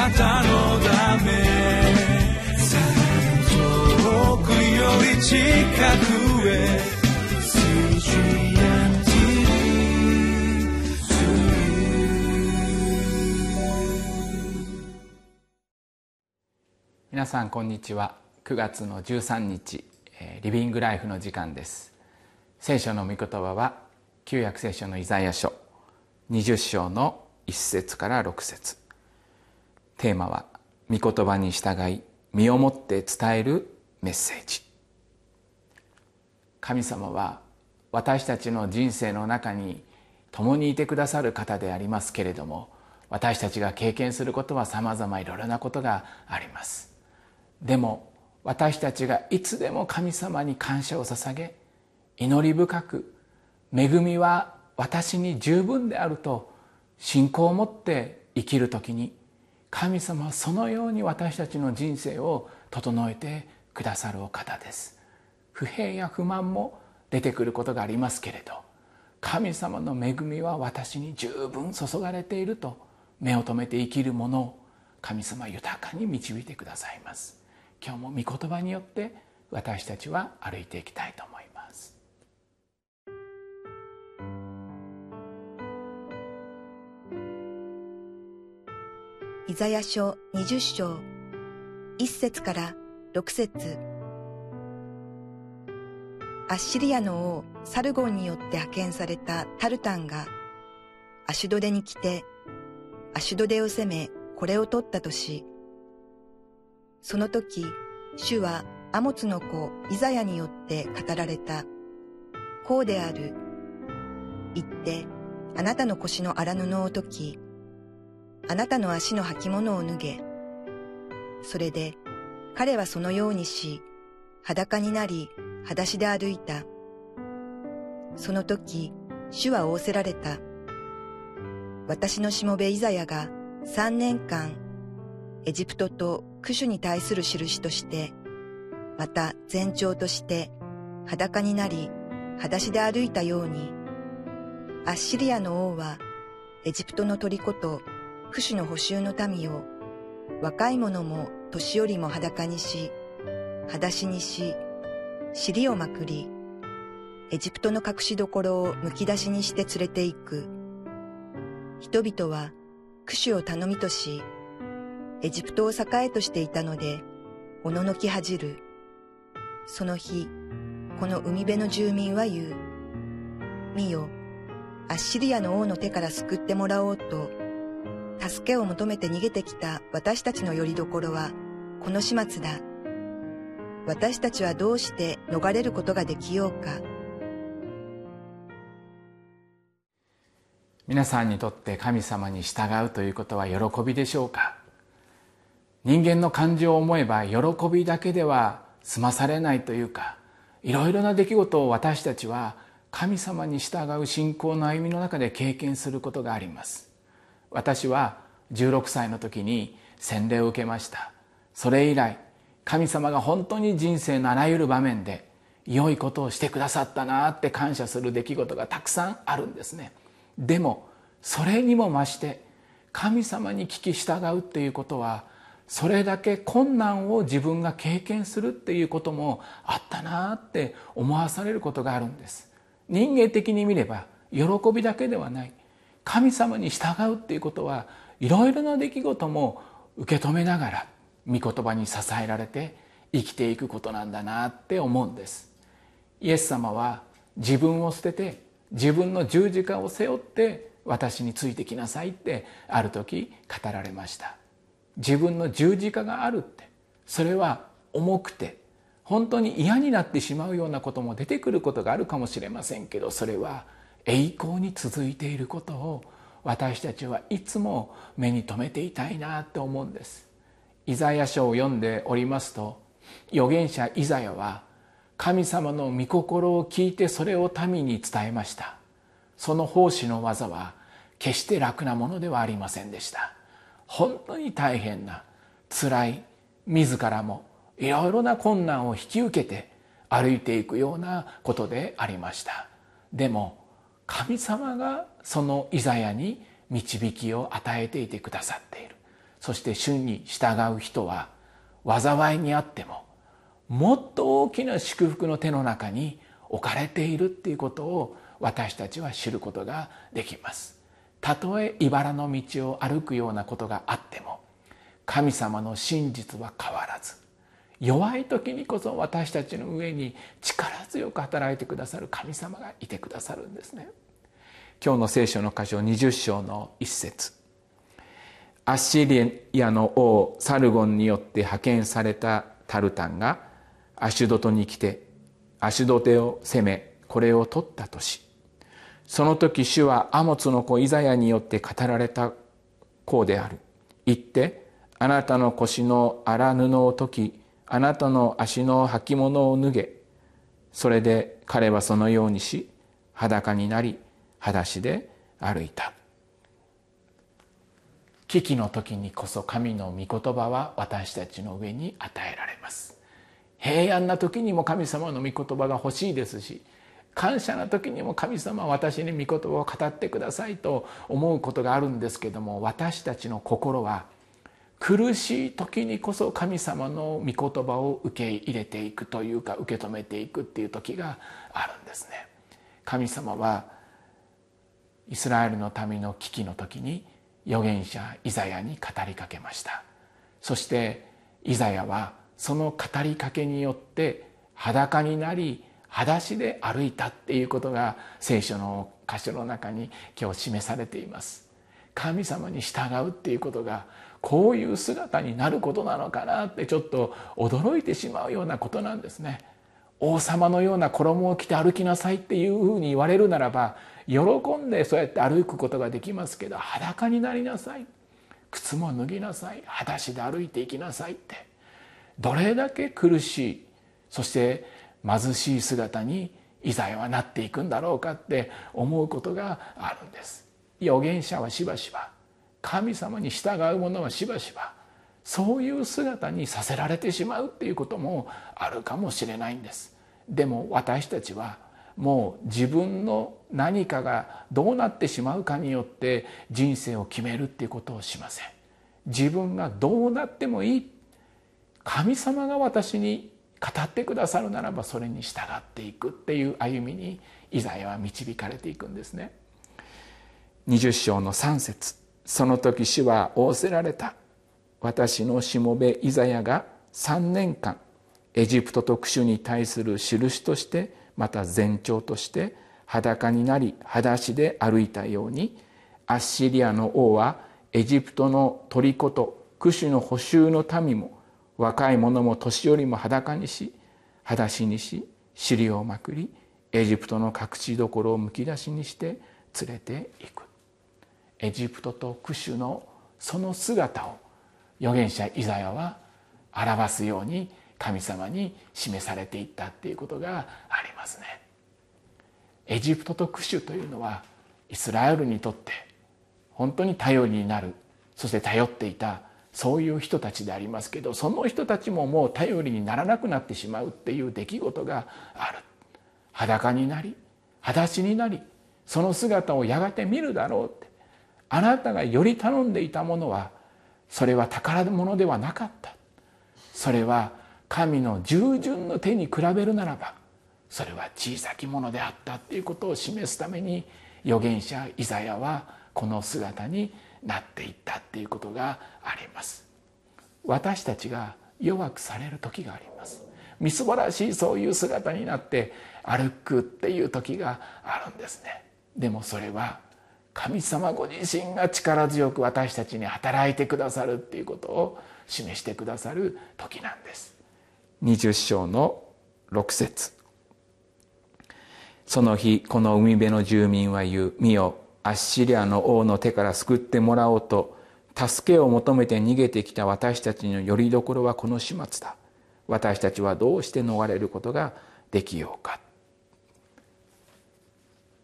なたのため遠くより近くへ皆さんこんにちは。9月の13日リビングライフの時間です。聖書の御言葉は旧約聖書のイザヤ書20章の1節から6節。テーマは御言葉に従い身をもって伝えるメッセージ。神様は私たちの人生の中に共にいてくださる方でありますけれども私たちが経験することはさまざまいろいろなことがあります。でも私たちがいつでも神様に感謝を捧げ祈り深く恵みは私に十分であると信仰を持って生きる時に神様はそのように私たちの人生を整えてくださるお方です。不平や不満も出てくることがありますけれど神様の恵みは私に十分注がれていると目を留めて生きるものを神様豊かに導いてくださいます。今日も御言葉によって私たちは歩いていきたいと思います。イザヤ書20章1節から6節アッシリアの王サルゴンによって派遣されたタルタンがアシュドデに来てアシュドデを攻めこれを取ったとしその時、主はアモツの子イザヤによって語られた。こうである。言って、あなたの腰の荒布を解き、あなたの足の履物を脱げ。それで、彼はそのようにし、裸になり、裸足で歩いた。その時、主は仰せられた。私のしもべイザヤが三年間エジプトとクシュに対する印として、また前兆として裸になり、裸足で歩いたように、アッシリアの王はエジプトの虜とクシュの補修の民を若い者も年寄りも裸にし、裸足にし、尻をまくり、エジプトの隠し所をむき出しにして連れて行く。人々はクシュを頼みとし、エジプトを栄えとしていたので、おののき恥じる。その日、この海辺の住民は言う。見よ、アッシリアの王の手から救ってもらおうと、助けを求めて逃げてきた私たちの拠り所は、この始末だ。私たちはどうして逃れることができようか。皆さんにとって神様に従うということは喜びでしょうか？人間の感情を思えば喜びだけでは済まされないというかいろいろな出来事を私たちは神様に従う信仰の歩みの中で経験することがあります私は16歳の時に洗礼を受けました。それ以来神様が本当に人生のあらゆる場面で良いことをしてくださったなって感謝する出来事がたくさんあるんですね。でもそれにも増して神様に聞き従うっていうことはそれだけ困難を自分が経験するっていうこともあったなって思わされることがあるんです。人間的に見れば喜びだけではない。神様に従うっていうことはいろいろな出来事も受け止めながら御言葉に支えられて生きていくことなんだなって思うんです。イエス様は自分を捨てて自分の十字架を背負って私についてきなさいってある時語られました。自分の十字架があるってそれは重くて本当に嫌になってしまうようなことも出てくることがあるかもしれませんけどそれは栄光に続いていることを私たちはいつも目に留めていたいなって思うんです。イザヤ書を読んでおりますと預言者イザヤは神様の御心を聞いてそれを民に伝えました。その奉仕の技は決して楽なものではありませんでした。本当に大変な辛い自らもいろいろな困難を引き受けて歩いていくようなことでありました。でも神様がそのイザヤに導きを与えていてくださっている。そして主に従う人は災いにあってももっと大きな祝福の手の中に置かれているっていうことを私たちは知ることができます。たとえ茨の道を歩くようなことがあっても神様の真実は変わらず弱い時にこそ私たちの上に力強く働いてくださる神様がいてくださるんですね。今日の聖書の箇所20章の一節。アッシリアの王サルゴンによって派遣されたタルタンがアシュドトに来てアシュドテを攻めこれを取った年その時主はアモツの子イザヤによって語られたこうである。言ってあなたの腰の荒布を解きあなたの足の履物を脱げ。それで彼はそのようにし裸になり裸足で歩いた。危機の時にこそ神の御言葉は私たちの上に与えられます。平安な時にも神様の御言葉が欲しいですし感謝な時にも神様は私に御言葉を語ってくださいと思うことがあるんですけども私たちの心は苦しい時にこそ神様の御言葉を受け入れていくというか受け止めていくっていう時があるんですね。神様はイスラエルの民の危機の時に預言者イザヤに語りかけました。そしてイザヤはその語りかけによって裸になり裸足で歩いたっていうことが聖書の箇所の中に今日示されています。神様に従うっていうことがこういう姿になることなのかなってちょっと驚いてしまうようなことなんですね。王様のような衣を着て歩きなさいっていうふうに言われるならば喜んでそうやって歩くことができますけど裸になりなさい。靴も脱ぎなさい。裸足で歩いていきなさいって。どれだけ苦しいそして貧しい姿にイザヤはなっていくんだろうかって思うことがあるんです。預言者はしばしば神様に従う者はしばしばそういう姿にさせられてしまうっていうこともあるかもしれないんです。でも私たちはもう自分の何かがどうなってしまうかによって人生を決めるっていうことをしません。自分がどうなってもいい神様が私に語ってくださるならばそれに従っていくっていう歩みにイザヤは導かれていくんですね。20章の3節。その時主は仰せられた。私のしもべイザヤが3年間エジプト特殊に対する印としてまた前兆として裸になり裸足で歩いたようにアッシリアの王はエジプトの虜とクシュの捕囚の民も若い者も年寄りも裸にし裸足にし尻をまくりエジプトの隠しどころをむき出しにして連れていく。エジプトとクシュのその姿を預言者イザヤは表すように神様に示されていったっていうことがありますね。エジプトとクシュというのはイスラエルにとって本当に頼りになるそして頼っていたそういう人たちでありますけどその人たちももう頼りにならなくなってしまうっていう出来事がある。裸になり裸足になりその姿をやがて見るだろうってあなたがより頼んでいたものはそれは宝物ではなかった。それは神の従順の手に比べるならばそれは小さきものであったっていうことを示すために預言者イザヤはこの姿になっていったっていうことがあります。私たちが弱くされる時があります。みすぼらしいそういう姿になって歩くっていう時があるんですね。でもそれは神様ご自身が力強く私たちに働いてくださるっていうことを示してくださる時なんです。20章の6節。その日この海辺の住民は言う見よアッシリアの王の手から救ってもらおうと助けを求めて逃げてきた私たちのよりどころはこの始末だ。私たちはどうして逃れることができようか。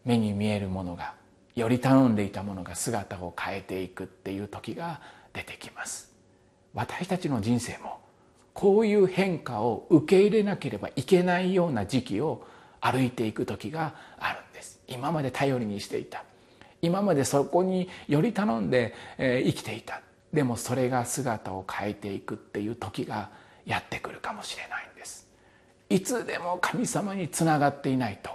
目に見えるものがより頼んでいたものが姿を変えていくっていう時が出てきます。私たちの人生もこういう変化を受け入れなければいけないような時期を歩いていく時があるんです。今まで頼りにしていた。今までそこにより頼んで、え生きていた。でもそれが姿を変えていくっていう時がやってくるかもしれないんです。いつでも神様につながっていないと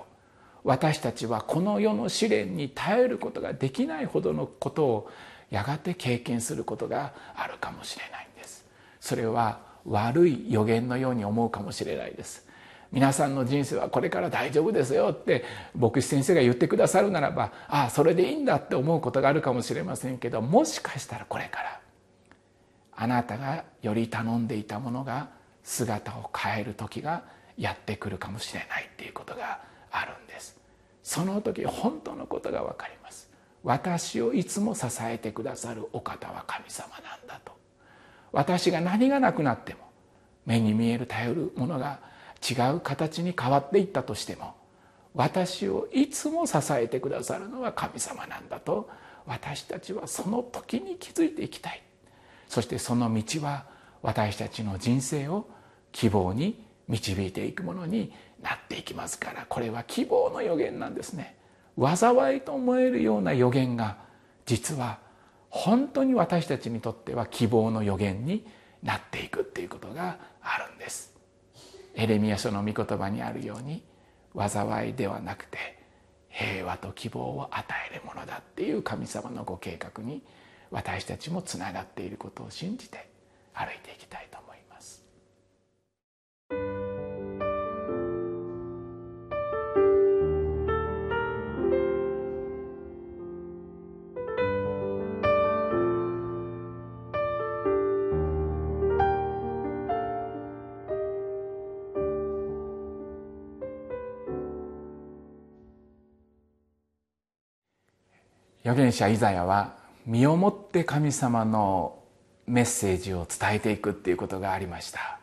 私たちはこの世の試練に耐えることができないほどのことをやがて経験することがあるかもしれないんです。それは悪い予言のように思うかもしれないです。皆さんの人生はこれから大丈夫ですよって牧師先生が言ってくださるならばああそれでいいんだって思うことがあるかもしれませんけどもしかしたらこれからあなたがより頼んでいたものが姿を変える時がやってくるかもしれないっていうことがあるんです。その時本当のことが分かります。私をいつも支えてくださるお方は神様なんだと。私が何がなくなっても目に見える頼るものが違う形に変わっていったとしても私をいつも支えてくださるのは神様なんだと私たちはその時に気づいていきたい。そしてその道は私たちの人生を希望に導いていくものになっていきますからこれは希望の予言なんですね。災いと思えるような予言が実は本当に私たちにとっては希望の予言になっていくっていうことがあるんですエレミア書の御言葉にあるように災いではなくて平和と希望を与えるものだっていう神様のご計画に私たちもつながっていることを信じて歩いていきたいと思います。預言者イザヤは身をもって神様のメッセージを伝えていくっていうことがありました。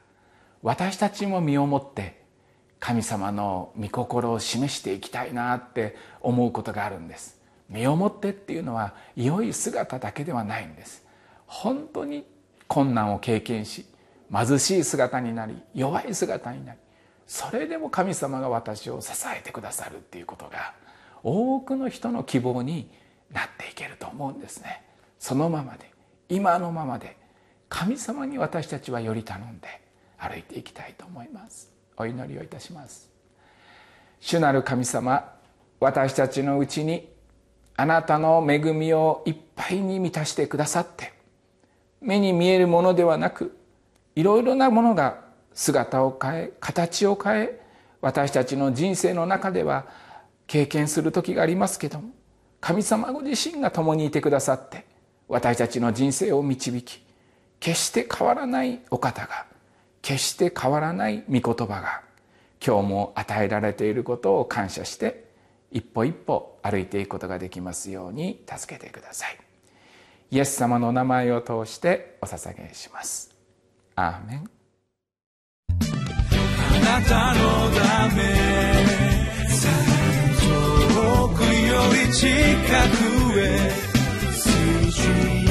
私たちも身をもって神様の御心を示していきたいなって思うことがあるんです。身をもってっていうのは良い姿だけではないんです。本当に困難を経験し貧しい姿になり弱い姿になりそれでも神様が私を支えてくださるっていうことが多くの人の希望になっていけると思うんですね。そのままで今のままで神様に私たちはより頼んで歩いていきたいと思います。お祈りをいたします。主なる神様私たちのうちにあなたの恵みをいっぱいに満たしてくださって目に見えるものではなくいろいろなものが姿を変え形を変え私たちの人生の中では経験する時がありますけども神様ご自身が共にいてくださって私たちの人生を導き決して変わらないお方が決して変わらない御言葉が今日も与えられていることを感謝して一歩一歩歩いていくことができますように助けてください。イエス様の名前を通してお捧げします。アーメン。あなたのため 우리 지카구의 수준